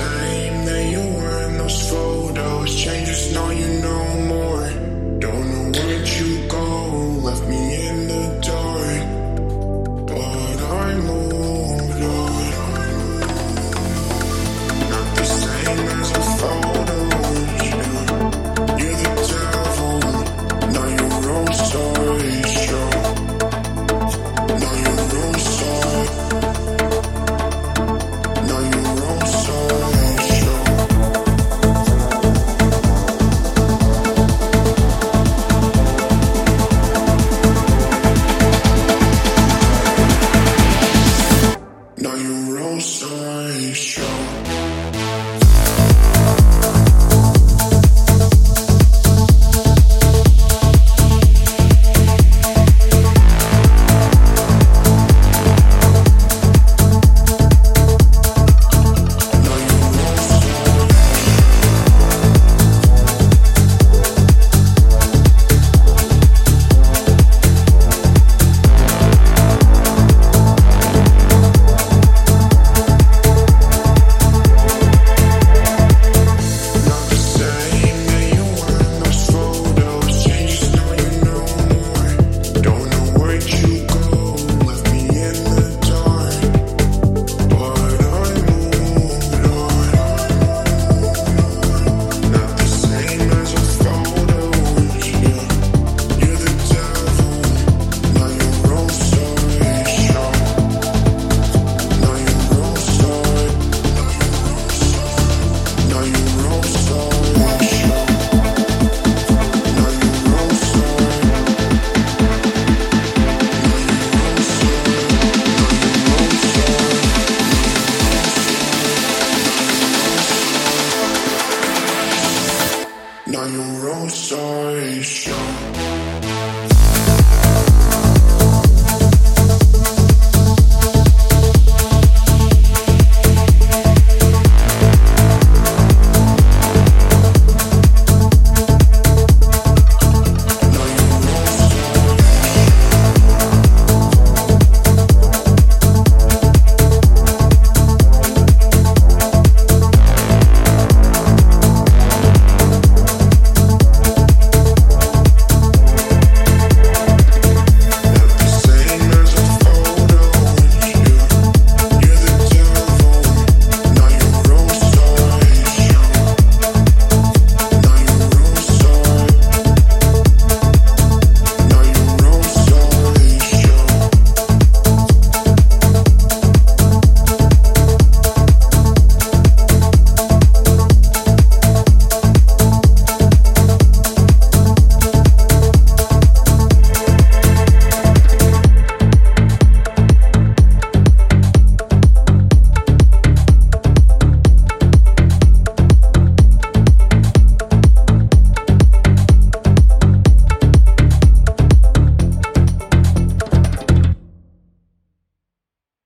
time that you were in those photos. Changes, now you know more. rose show. Generation